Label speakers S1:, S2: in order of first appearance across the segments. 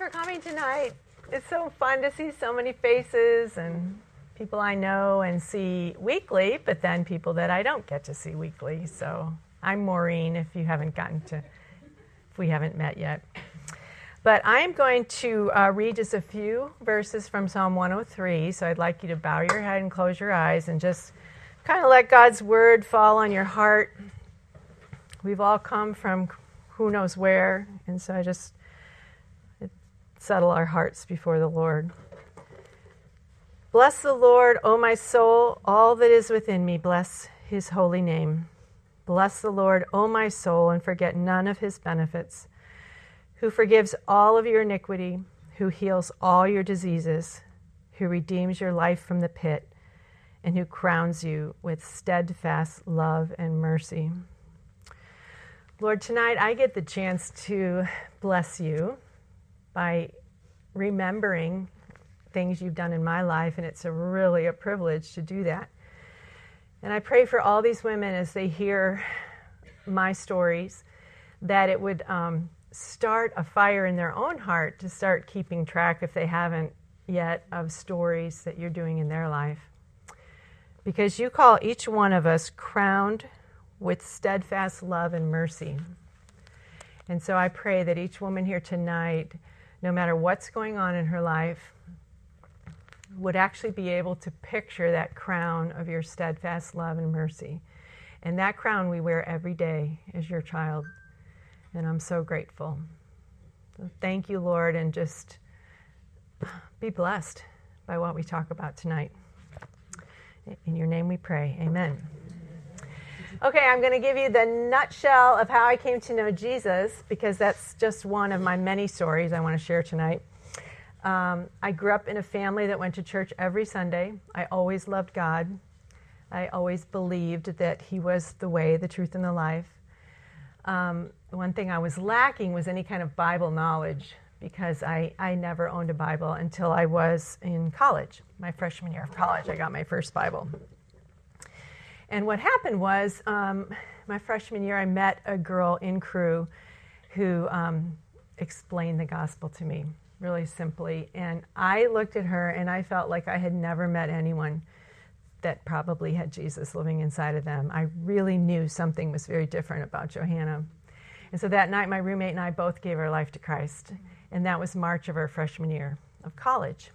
S1: for coming tonight. It's so fun to see so many faces and people I know and see weekly, but then people that I don't get to see weekly. So I'm Maureen if you haven't gotten to, if we haven't met yet. But I am going to uh, read just a few verses from Psalm 103. So I'd like you to bow your head and close your eyes and just kind of let God's word fall on your heart. We've all come from who knows where, and so I just settle our hearts before the Lord. Bless the Lord, O my soul, all that is within me, bless his holy name. Bless the Lord, O my soul, and forget none of his benefits, who forgives all of your iniquity, who heals all your diseases, who redeems your life from the pit, and who crowns you with steadfast love and mercy. Lord, tonight I get the chance to bless you by remembering things you've done in my life, and it's a really a privilege to do that. And I pray for all these women as they hear my stories that it would um, start a fire in their own heart to start keeping track, if they haven't yet, of stories that you're doing in their life. Because you call each one of us crowned with steadfast love and mercy. And so I pray that each woman here tonight no matter what's going on in her life, would actually be able to picture that crown of your steadfast love and mercy. And that crown we wear every day as your child. And I'm so grateful. So thank you, Lord, and just be blessed by what we talk about tonight. In your name we pray. Amen. Okay, I'm going to give you the nutshell of how I came to know Jesus because that's just one of my many stories I want to share tonight. Um, I grew up in a family that went to church every Sunday. I always loved God. I always believed that He was the way, the truth, and the life. Um, one thing I was lacking was any kind of Bible knowledge because I, I never owned a Bible until I was in college. My freshman year of college, I got my first Bible. And what happened was, um, my freshman year, I met a girl in Cru who um, explained the gospel to me really simply. And I looked at her and I felt like I had never met anyone that probably had Jesus living inside of them. I really knew something was very different about Johanna. And so that night, my roommate and I both gave our life to Christ. And that was March of our freshman year of college.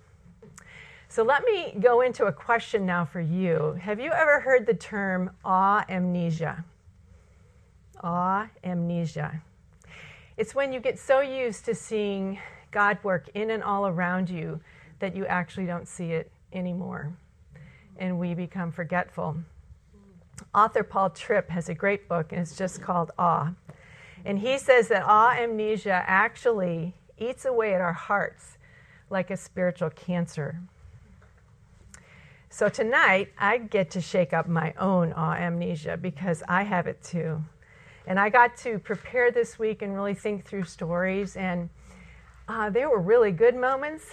S1: So let me go into a question now for you. Have you ever heard the term awe amnesia? Awe amnesia. It's when you get so used to seeing God work in and all around you that you actually don't see it anymore. And we become forgetful. Author Paul Tripp has a great book, and it's just called Awe. And he says that awe amnesia actually eats away at our hearts like a spiritual cancer. So tonight, I get to shake up my own awe amnesia because I have it too. And I got to prepare this week and really think through stories. And uh, there were really good moments.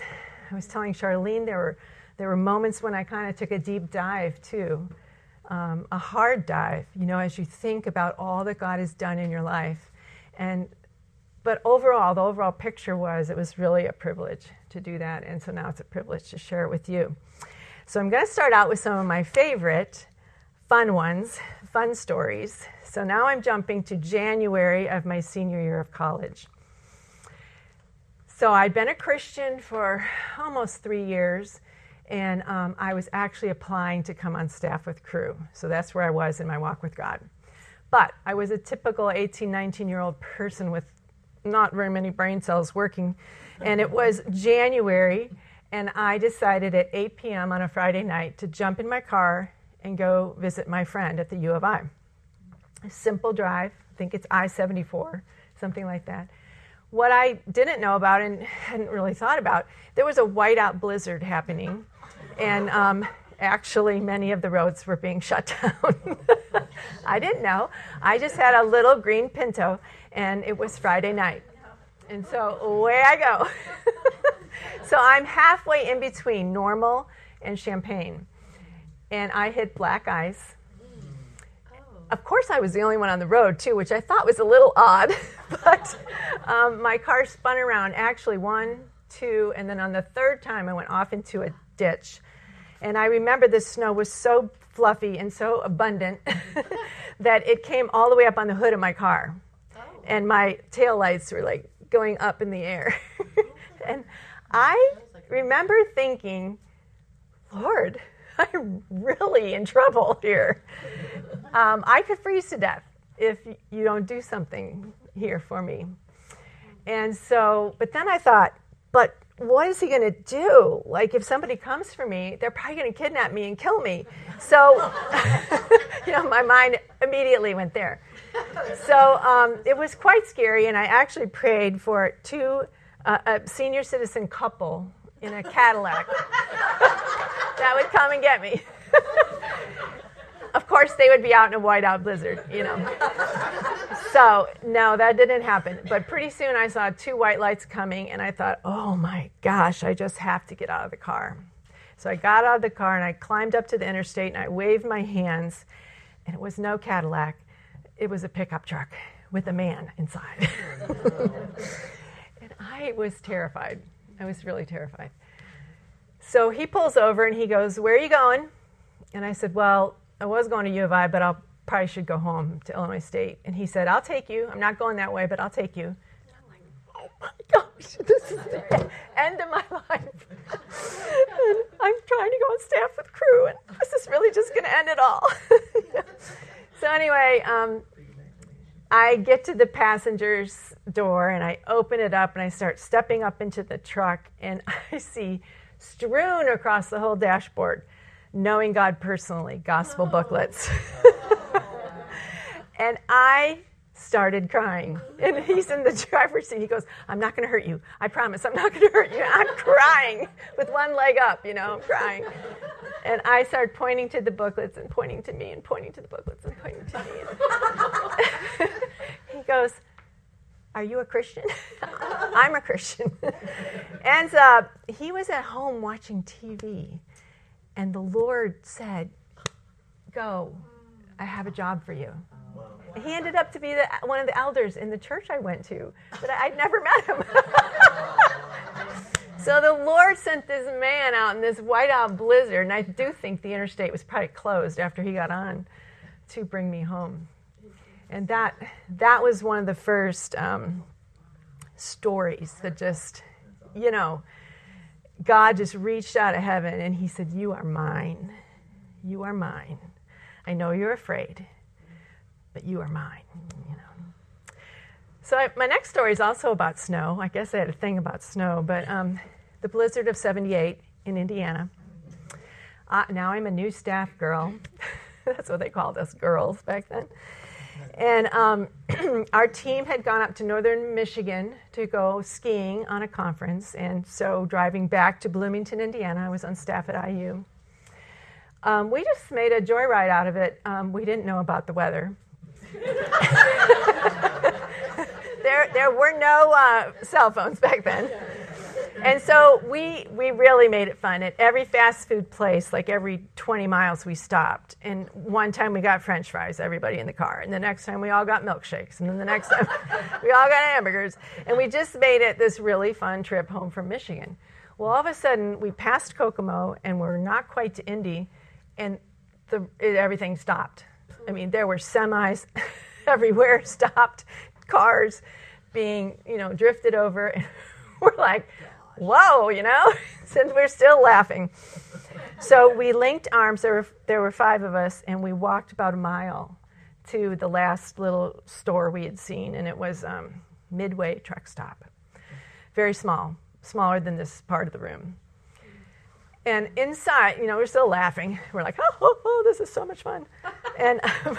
S1: I was telling Charlene there were, there were moments when I kind of took a deep dive too, um, a hard dive, you know, as you think about all that God has done in your life. And but overall, the overall picture was it was really a privilege to do that. And so now it's a privilege to share it with you. So I'm going to start out with some of my favorite fun ones, fun stories. So now I'm jumping to January of my senior year of college. So I'd been a Christian for almost three years, and um, I was actually applying to come on staff with Cru. So that's where I was in my walk with God. But I was a typical 18, 19 year old person with not very many brain cells working. And it was January, and I decided at 8 p.m. on a Friday night to jump in my car and go visit my friend at the U of I. A simple drive, I think it's I 74, something like that. What I didn't know about and hadn't really thought about, there was a whiteout blizzard happening, and um, actually many of the roads were being shut down. I didn't know. I just had a little green Pinto, and it was Friday night. And so away I go. so I'm halfway in between normal and Champaign. And I hit black ice. of course, I was the only one on the road, too, which I thought was a little odd. but um, my car spun around actually one, two, and then on the third time, I went off into a ditch. And I remember the snow was so fluffy and so abundant that it came all the way up on the hood of my car. Oh. And my tail lights were like going up in the air. and I remember thinking, Lord, I'm really in trouble here. Um, I could freeze to death if you don't do something here for me. And so, but then I thought, but what is he going to do? Like, if somebody comes for me, they're probably going to kidnap me and kill me. So, you know, my mind immediately went there. So um, it was quite scary, and I actually prayed for two, uh, a senior citizen couple in a Cadillac that would come and get me. of course, they would be out in a whiteout blizzard, you know. so, no, that didn't happen. But pretty soon I saw two white lights coming, and I thought, oh my gosh, I just have to get out of the car. So I got out of the car and I climbed up to the interstate and I waved my hands, and it was no Cadillac, it was a pickup truck with a man inside. I was terrified. I was really terrified. So he pulls over and he goes, Where are you going? And I said, Well, I was going to U of I, but I probably should go home to Illinois State. And he said, I'll take you. I'm not going that way, but I'll take you. And I'm like, Oh my gosh, this is the end of my life. and I'm trying to go on staff with Cru, and this is really just going to end it all. so, anyway, um, I get to the passenger's door and I open it up and I start stepping up into the truck and I see strewn across the whole dashboard knowing God personally gospel oh. booklets. and I started crying. And he's in the driver's seat. He goes, I'm not going to hurt you. I promise I'm not going to hurt you. I'm crying with one leg up, you know, I'm crying. And I started pointing to the booklets and pointing to me and pointing to the booklets and pointing to me. he goes, Are you a Christian? I'm a Christian. and uh, he was at home watching TV. And the Lord said, Go, I have a job for you. He ended up to be the, one of the elders in the church I went to, but I, would never met him. So the Lord sent this man out in this whiteout blizzard, and I do think the interstate was probably closed after he got on to bring me home. And that that was one of the first um, stories that just, you know, God just reached out of heaven and He said, "You are mine. You are mine. I know you're afraid, but you are mine." You know. So I, my next story is also about snow. I guess I had a thing about snow, but um, the blizzard of 78 in Indiana. Uh, now I'm a new staff girl. That's what they called us girls back then. And um, our team had gone up to northern Michigan to go skiing on a conference. And so driving back to Bloomington, Indiana, I was on staff at IU. Um, we just made a joyride out of it. Um, we didn't know about the weather. there, there were no uh, cell phones back then and so we we really made it fun. At every fast food place, like every 20 miles, we stopped. And one time we got French fries, everybody in the car. And the next time we all got milkshakes. And then the next time we all got hamburgers. And we just made it this really fun trip home from Michigan. Well, all of a sudden we passed Kokomo and we're not quite to Indy, and the, it, everything stopped. I mean, there were semis everywhere, stopped, cars being you know drifted over. we're like whoa, you know, since we're still laughing. So we linked arms. There were, there were five of us, and we walked about a mile to the last little store we had seen, and it was um, Midway Truck Stop. Very small, smaller than this part of the room. And inside, you know, we're still laughing. We're like, oh, oh, oh this is so much fun. and um,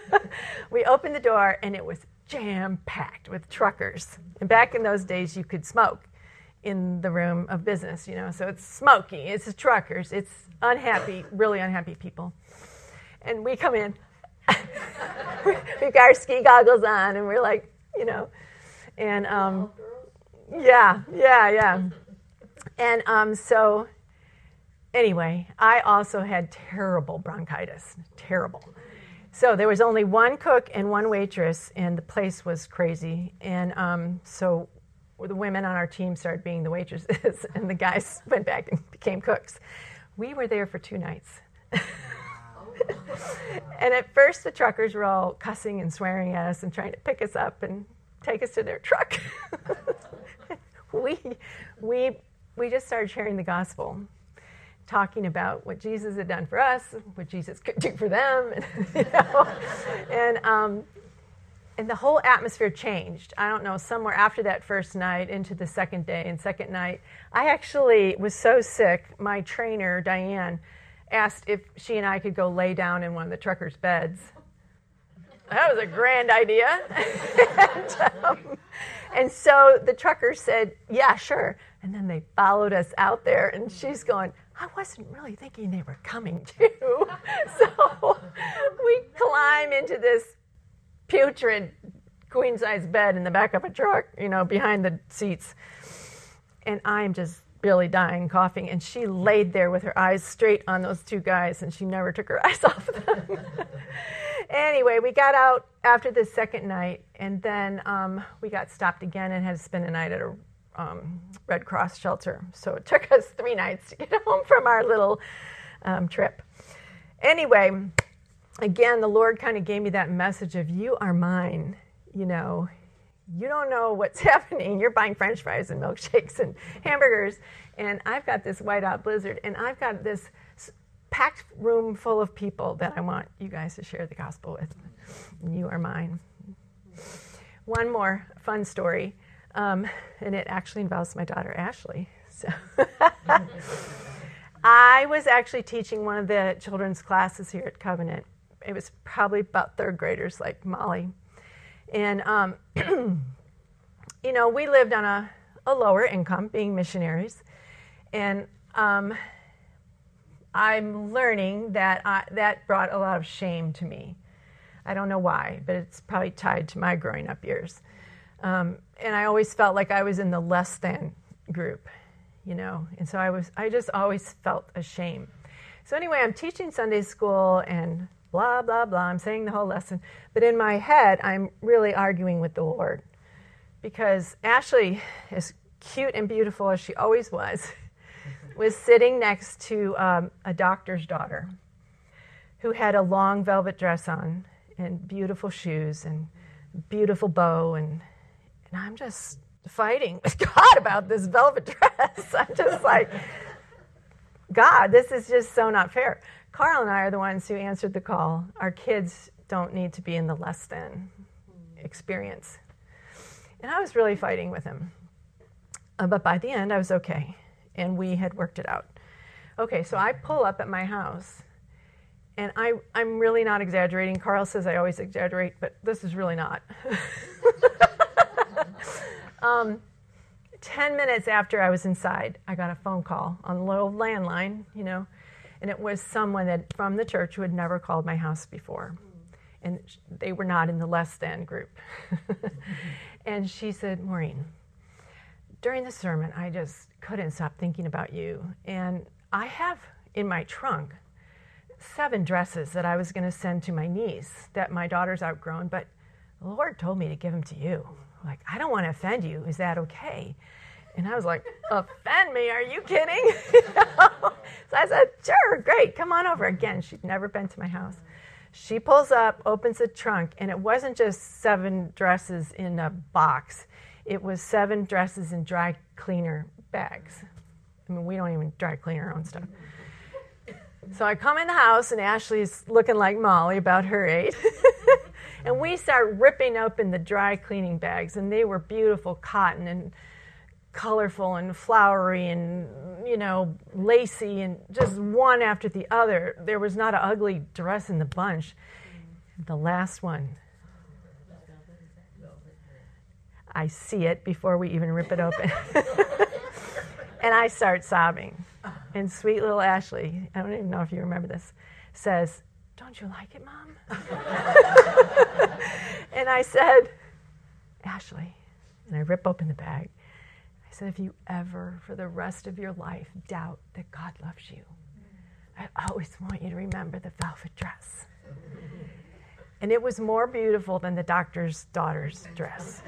S1: we opened the door, and it was jam packed with truckers. And back in those days, you could smoke in the room of business, you know. So it's smoky, it's truckers, it's unhappy, really unhappy people. And we come in, we've got our ski goggles on, and we're like, you know, and um, yeah, yeah, yeah. And um, so, anyway, I also had terrible bronchitis, terrible. So there was only one cook and one waitress, and the place was crazy. And um, so the women on our team started being the waitresses, and the guys went back and became cooks. We were there for two nights. and at first, the truckers were all cussing and swearing at us and trying to pick us up and take us to their truck. we, we, we just started sharing the gospel talking about what Jesus had done for us, what Jesus could do for them, and, you know, and, um, and the whole atmosphere changed. I don't know, somewhere after that first night into the second day and second night, I actually was so sick. My trainer, Diane, asked if she and I could go lay down in one of the truckers' beds. That was a grand idea. and, um, and so the trucker said, Yeah, sure. And then they followed us out there, and she's going, I wasn't really thinking they were coming to. so we climb into this putrid queen size bed in the back of a truck, you know, behind the seats. And I'm just barely dying, coughing. And she laid there with her eyes straight on those two guys, and she never took her eyes off them. anyway, we got out after the second night, and then um, we got stopped again and had to spend a night at a um, Red Cross shelter. So it took us three nights to get home from our little um, trip. Anyway, again, the Lord kind of gave me that message of you are mine. You know, you don't know what's happening. You're buying french fries and milkshakes and hamburgers. And I've got this whiteout blizzard, and I've got this packed room full of people that I want you guys to share the gospel with. You are mine. One more fun story. Um, and it actually involves my daughter Ashley. So I was actually teaching one of the children's classes here at Covenant. It was probably about third graders like Molly. And, um, you know, we lived on a, a, lower income being missionaries. And um, I'm learning that I, that brought a lot of shame to me. I don't know why, but it's probably tied to my growing up years. Um, and I always felt like I was in the less than group, you know, and so I was, I just always felt ashamed. So anyway, I'm teaching Sunday school and blah, blah, blah. I'm saying the whole lesson. But in my head, I'm really arguing with the Lord because Ashley, as cute and beautiful as she always was, was sitting next to um, a doctor's daughter who had a long velvet dress on and beautiful shoes and beautiful bow and and I'm just fighting with God about this velvet dress. I'm just like, God, this is just so not fair. Carl and I are the ones who answered the call. Our kids don't need to be in the less than experience. And I was really fighting with him. Uh, but by the end, I was okay. And we had worked it out. Okay, so I pull up at my house. And I, I'm really not exaggerating. Carl says I always exaggerate, but this is really not. um, 10 minutes after I was inside, I got a phone call on the little landline, you know, and it was someone that from the church who had never called my house before. And they were not in the less than group. and she said, Maureen, during the sermon, I just couldn't stop thinking about you. And I have in my trunk seven dresses that I was going to send to my niece that my daughter's outgrown, but the Lord told me to give them to you like, I don't want to offend you. Is that okay? And I was like, offend me? Are you kidding? So I said, sure, great, come on over. Again, she'd never been to my house. She pulls up, opens the trunk, and it wasn't just seven dresses in a box. It was seven dresses in dry cleaner bags. I mean, we don't even dry clean our own stuff. So I come in the house, and Ashley's looking like Molly, about her age. And we start ripping open the dry cleaning bags, and they were beautiful cotton and colorful and flowery and, you know, lacy and just one after the other. There was not an ugly dress in the bunch. The last one, I see it before we even rip it open. and I start sobbing. And sweet little Ashley, I don't even know if you remember this, says, Don't you like it, Mom? and I said, Ashley, and I rip open the bag. I said, if you ever, for the rest of your life, doubt that God loves you, I always want you to remember the velvet dress. And it was more beautiful than the doctor's daughter's dress.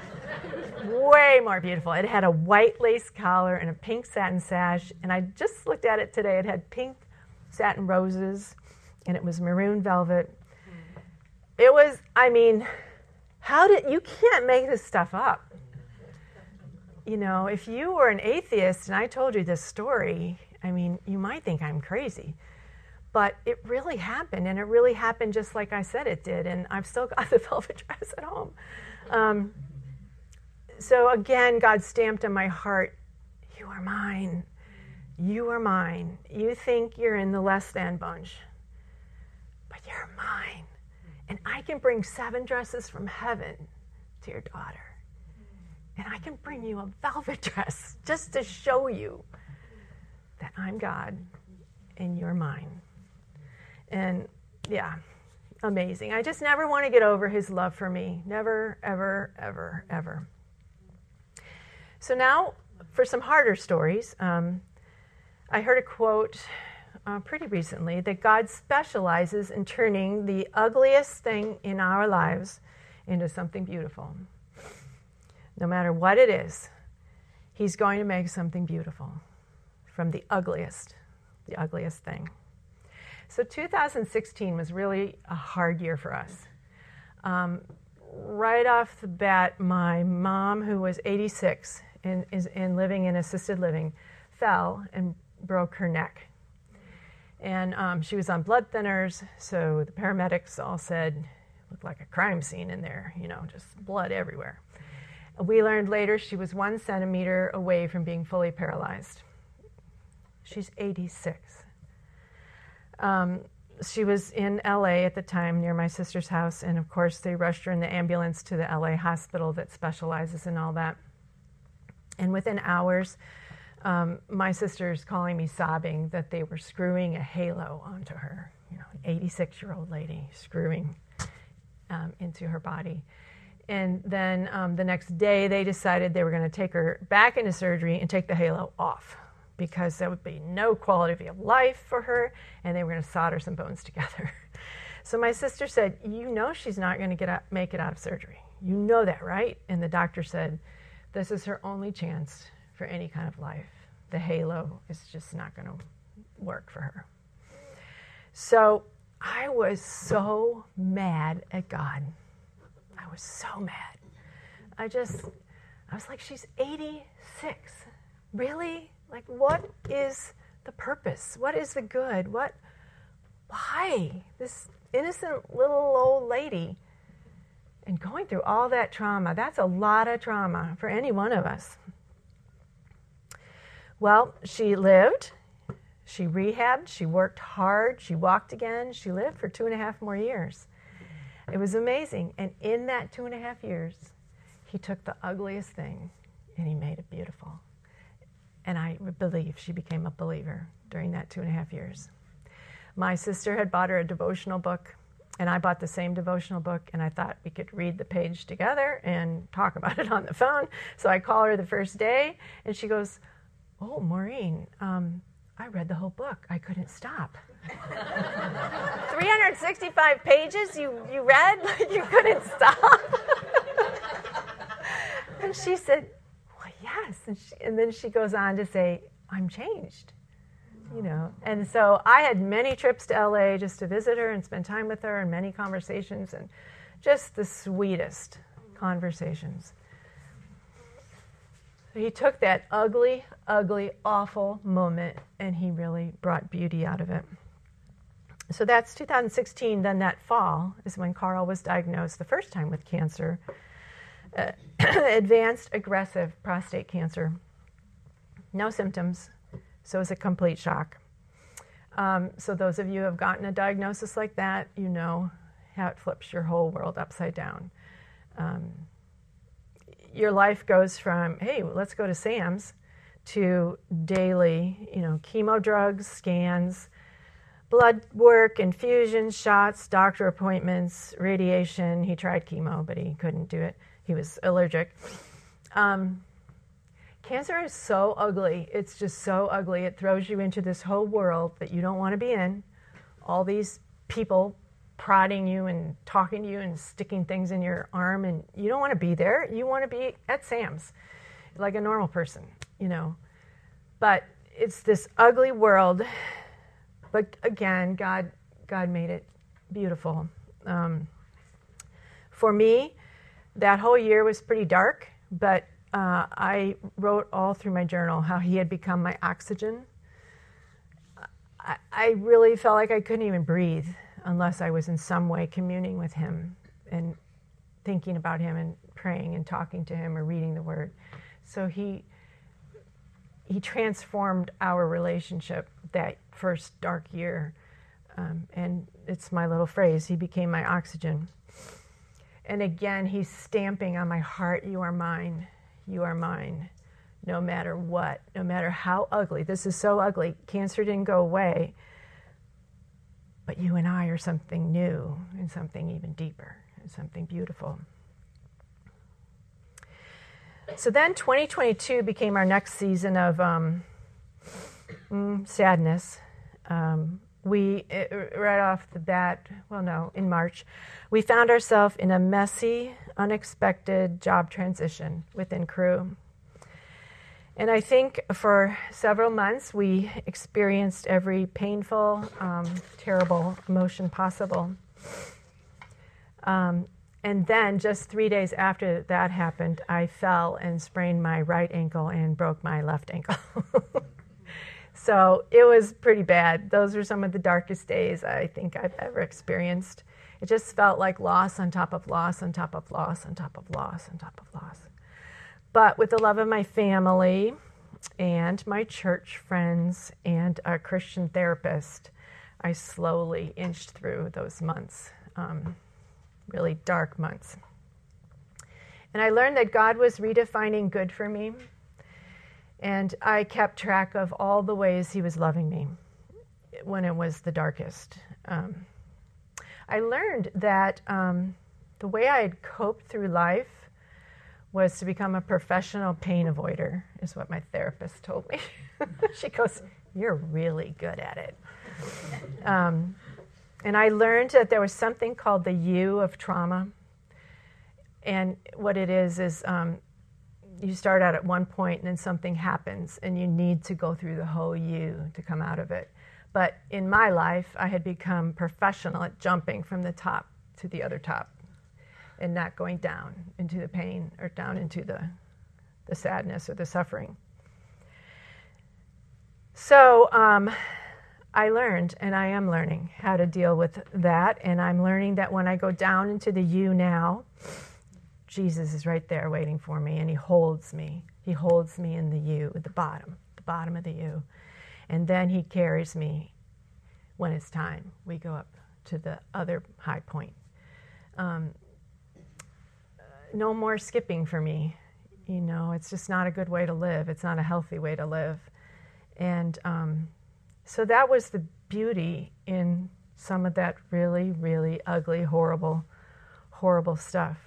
S1: Way more beautiful. It had a white lace collar and a pink satin sash. And I just looked at it today. It had pink satin roses and it was maroon velvet. It was, I mean, how did you can't make this stuff up. You know, if you were an atheist and I told you this story, I mean, you might think I'm crazy. But it really happened, and it really happened just like I said it did. And I've still got the velvet dress at home. Um, so again, God stamped in my heart, You are mine. You are mine. You think you're in the less than bunch, you're mine. And I can bring seven dresses from heaven to your daughter. And I can bring you a velvet dress just to show you that I'm God and you're mine. And yeah, amazing. I just never want to get over his love for me. Never, ever, ever, ever. So now for some harder stories. Um, I heard a quote uh, pretty recently that God specializes in turning the ugliest thing in our lives into something beautiful. No matter what it is, He's going to make something beautiful from the ugliest, the ugliest thing. So 2016 was really a hard year for us. Um, right off the bat, my mom, who was 86 and is in living in assisted living, fell and broke her neck. And um, she was on blood thinners, so the paramedics all said looked like a crime scene in there, you know, just blood everywhere. We learned later she was one centimeter away from being fully paralyzed. She's 86. Um, she was in LA at the time near my sister's house, and of course, they rushed her in the ambulance to the LA hospital that specializes in all that. And within hours, um, my sister's calling me sobbing that they were screwing a halo onto her, you know, an 86 year old lady screwing um, into her body. And then um, the next day, they decided they were going to take her back into surgery and take the halo off because there would be no quality of life for her, and they were going to solder some bones together. so my sister said, "You know she's not going to get out, make it out of surgery. You know that, right?" And the doctor said, "This is her only chance for any kind of life. The halo is just not going to work for her. So I was so mad at God. I was so mad. I just, I was like, she's 86. Really? Like, what is the purpose? What is the good? What, why? This innocent little old lady and going through all that trauma, that's a lot of trauma for any one of us. Well, she lived, she rehabbed, she worked hard, she walked again, she lived for two and a half more years. It was amazing. And in that two and a half years, he took the ugliest thing and he made it beautiful. And I believe she became a believer during that two and a half years. My sister had bought her a devotional book, and I bought the same devotional book, and I thought we could read the page together and talk about it on the phone. So I call her the first day, and she goes, Oh, Maureen, um, I read the whole book. I couldn't stop. 365 pages you, you read? you couldn't stop? and she said, Well, yes. And, she, and then she goes on to say, I'm changed. You know, and so I had many trips to LA just to visit her and spend time with her and many conversations and just the sweetest conversations. He took that ugly, ugly, awful moment and he really brought beauty out of it. So that's 2016. Then that fall is when Carl was diagnosed the first time with cancer, uh, advanced aggressive prostate cancer. No symptoms, so it's a complete shock. Um, so those of you who have gotten a diagnosis like that, you know how it flips your whole world upside down. Um, your life goes from, hey, let's go to Sam's, to daily, you know, chemo drugs, scans, blood work, infusions, shots, doctor appointments, radiation. He tried chemo, but he couldn't do it. He was allergic. Um, cancer is so ugly. It's just so ugly. It throws you into this whole world that you don't want to be in. All these people prodding you and talking to you and sticking things in your arm, and you don't want to be there. You want to be at Sam's, like a normal person, you know. But it's this ugly world. But again, God, God made it beautiful. Um, for me, that whole year was pretty dark, but uh, I wrote all through my journal how he had become my oxygen. I, I really felt like I couldn't even breathe unless I was in some way communing with him and thinking about him and praying and talking to him or reading the word. So he he transformed our relationship that first dark year. Um, and it's my little phrase, he became my oxygen. And again, he's stamping on my heart, You are mine, you are mine, no matter what, no matter how ugly. This is so ugly. Cancer didn't go away, but you and I are something new and something even deeper and something beautiful. So then 2022 became our next season of um, mm, sadness. Um, we, right off the bat, well, no, in March, we found ourselves in a messy, unexpected job transition within Cru. And I think for several months we experienced every painful, um, terrible emotion possible. Um, and then, just three days after that happened, I fell and sprained my right ankle and broke my left ankle. so it was pretty bad. Those were some of the darkest days I think I've ever experienced. It just felt like loss on top of loss on top of loss on top of loss on top of loss. But with the love of my family and my church friends and a Christian therapist, I slowly inched through those months. Um, really dark months. And I learned that God was redefining good for me. And I kept track of all the ways He was loving me when it was the darkest. Um, I learned that um, the way I had coped through life was to become a professional pain avoider, is what my therapist told me. she goes, You're really good at it. Um, and I learned that there was something called the U of trauma. And what it is is um, you start out at one point and then something happens, and you need to go through the whole U to come out of it. But in my life, I had become professional at jumping from the top to the other top and not going down into the pain or down into the, the sadness or the suffering. So, um, I learned and I am learning how to deal with that. And I'm learning that when I go down into the you now, Jesus is right there waiting for me and he holds me. He holds me in the you, the bottom, the bottom of the you. And then he carries me when it's time. We go up to the other high point. Um, no more skipping for me. You know, it's just not a good way to live. It's not a healthy way to live. And um, so that was the beauty in some of that really, really ugly, horrible, horrible stuff.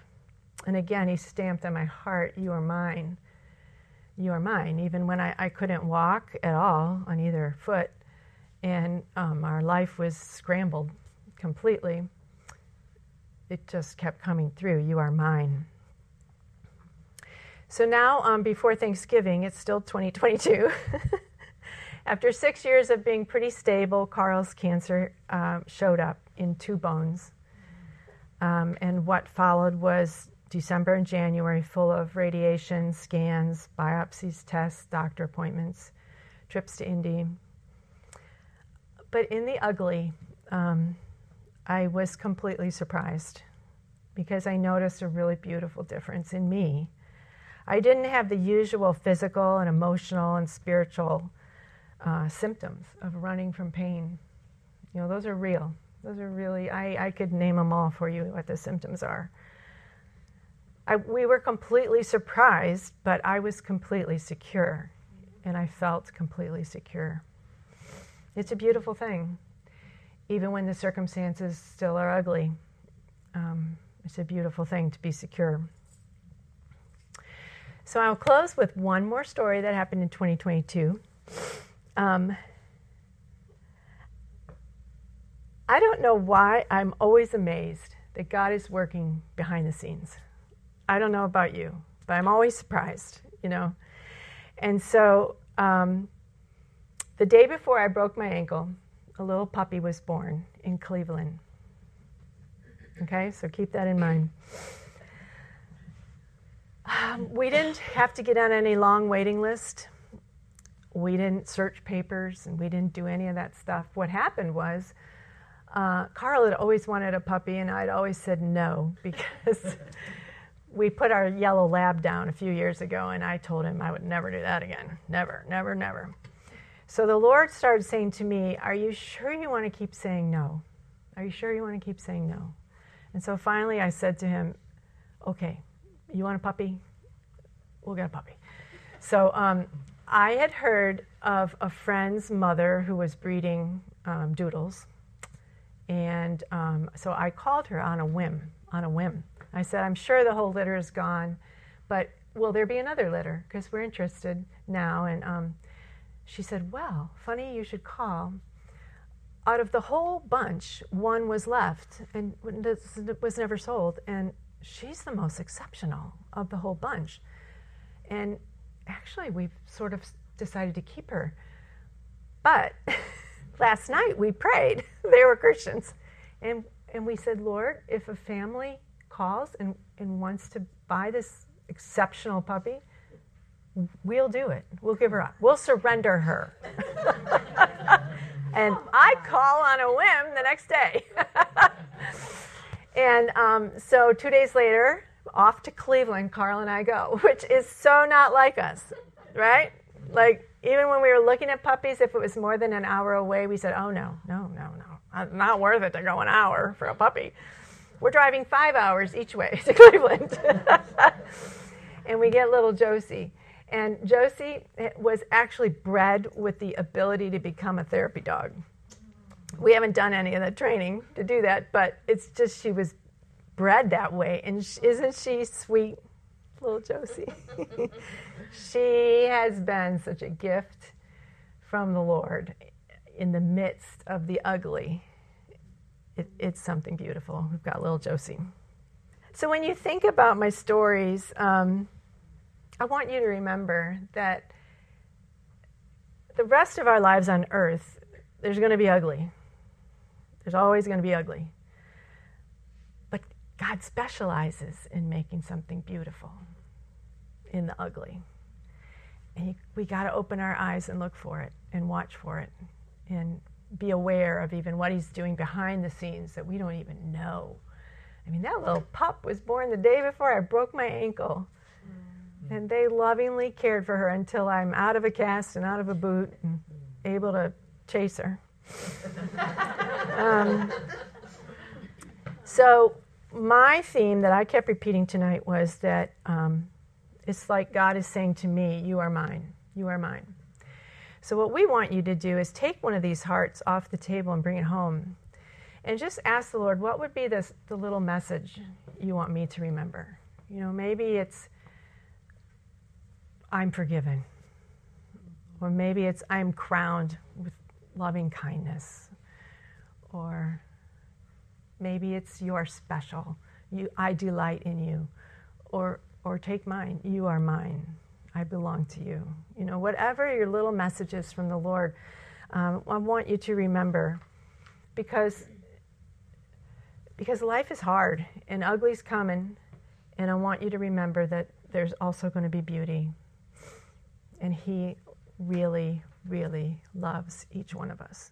S1: And again, he stamped on my heart, You are mine. You are mine. Even when I, I couldn't walk at all on either foot, and um, our life was scrambled completely, it just kept coming through. You are mine. So now, um, before Thanksgiving, it's still 2022. After six years of being pretty stable, Carl's cancer uh, showed up in two bones. Um, and what followed was December and January full of radiation, scans, biopsies, tests, doctor appointments, trips to Indy. But in the ugly, um, I was completely surprised because I noticed a really beautiful difference in me. I didn't have the usual physical and emotional and spiritual uh, symptoms of running from pain. You know, those are real. Those are really, I, I could name them all for you, what the symptoms are. I, we were completely surprised, but I was completely secure, and I felt completely secure. It's a beautiful thing, even when the circumstances still are ugly. Um, it's a beautiful thing to be secure. So I'll close with one more story that happened in 2022. Um, I don't know why I'm always amazed that God is working behind the scenes. I don't know about you, but I'm always surprised, you know. And so um, the day before I broke my ankle, a little puppy was born in Cleveland. Okay, so keep that in mind. Um, we didn't have to get on any long waiting list. We didn't search papers and we didn't do any of that stuff. What happened was, uh, Carl had always wanted a puppy, and I'd always said no because we put our yellow lab down a few years ago, and I told him I would never do that again. Never, never, never. So the Lord started saying to me, Are you sure you want to keep saying no? Are you sure you want to keep saying no? And so finally I said to him, Okay, you want a puppy? We'll get a puppy. So um, I had heard of a friend's mother who was breeding um, doodles. And um, so I called her on a whim, on a whim. I said, I'm sure the whole litter is gone, but will there be another litter? Because we're interested now. And um, she said, Well, funny you should call. Out of the whole bunch, one was left and was never sold. And she's the most exceptional of the whole bunch. And actually, we've sort of decided to keep her. But last night we prayed. they were Christians. And, and we said, Lord, if a family calls and, and wants to buy this exceptional puppy, we'll do it. We'll give her up. We'll surrender her. and I call on a whim the next day. And um, so two days later, off to Cleveland, Carl and I go, which is so not like us, right? Like, even when we were looking at puppies, if it was more than an hour away, we said, oh, no, no, no, no. Not worth it to go an hour for a puppy. We're driving five hours each way to Cleveland. and we get little Josie. And Josie was actually bred with the ability to become a therapy dog. We haven't done any of the training to do that, but it's just she was bred that way. And isn't she sweet, little Josie? she has been such a gift from the Lord in the midst of the ugly. It, it's something beautiful. We've got little Josie. So when you think about my stories, um, I want you to remember that the rest of our lives on earth, there's going to be ugly. There's always going to be ugly. But God specializes in making something beautiful in the ugly. And we got to open our eyes and look for it and watch for it and be aware of even what He's doing behind the scenes that we don't even know. I mean, that little pup was born the day before I broke my ankle. Mm-hmm. And they lovingly cared for her until I'm out of a cast and out of a boot and able to chase her. Um, so, my theme that I kept repeating tonight was that um, it's like God is saying to me, You are mine. You are mine. So, what we want you to do is take one of these hearts off the table and bring it home. And just ask the Lord, what would be this, the little message you want me to remember? You know, maybe it's I'm forgiven. Or maybe it's I'm crowned with loving kindness. Or maybe it's you're special. You, I delight in you. Or, or take mine. You are mine. I belong to you. You know, whatever your little messages from the Lord, um, I want you to remember because because life is hard and ugly's coming and I want you to remember that there's also going to be beauty and He really, really loves each one of us.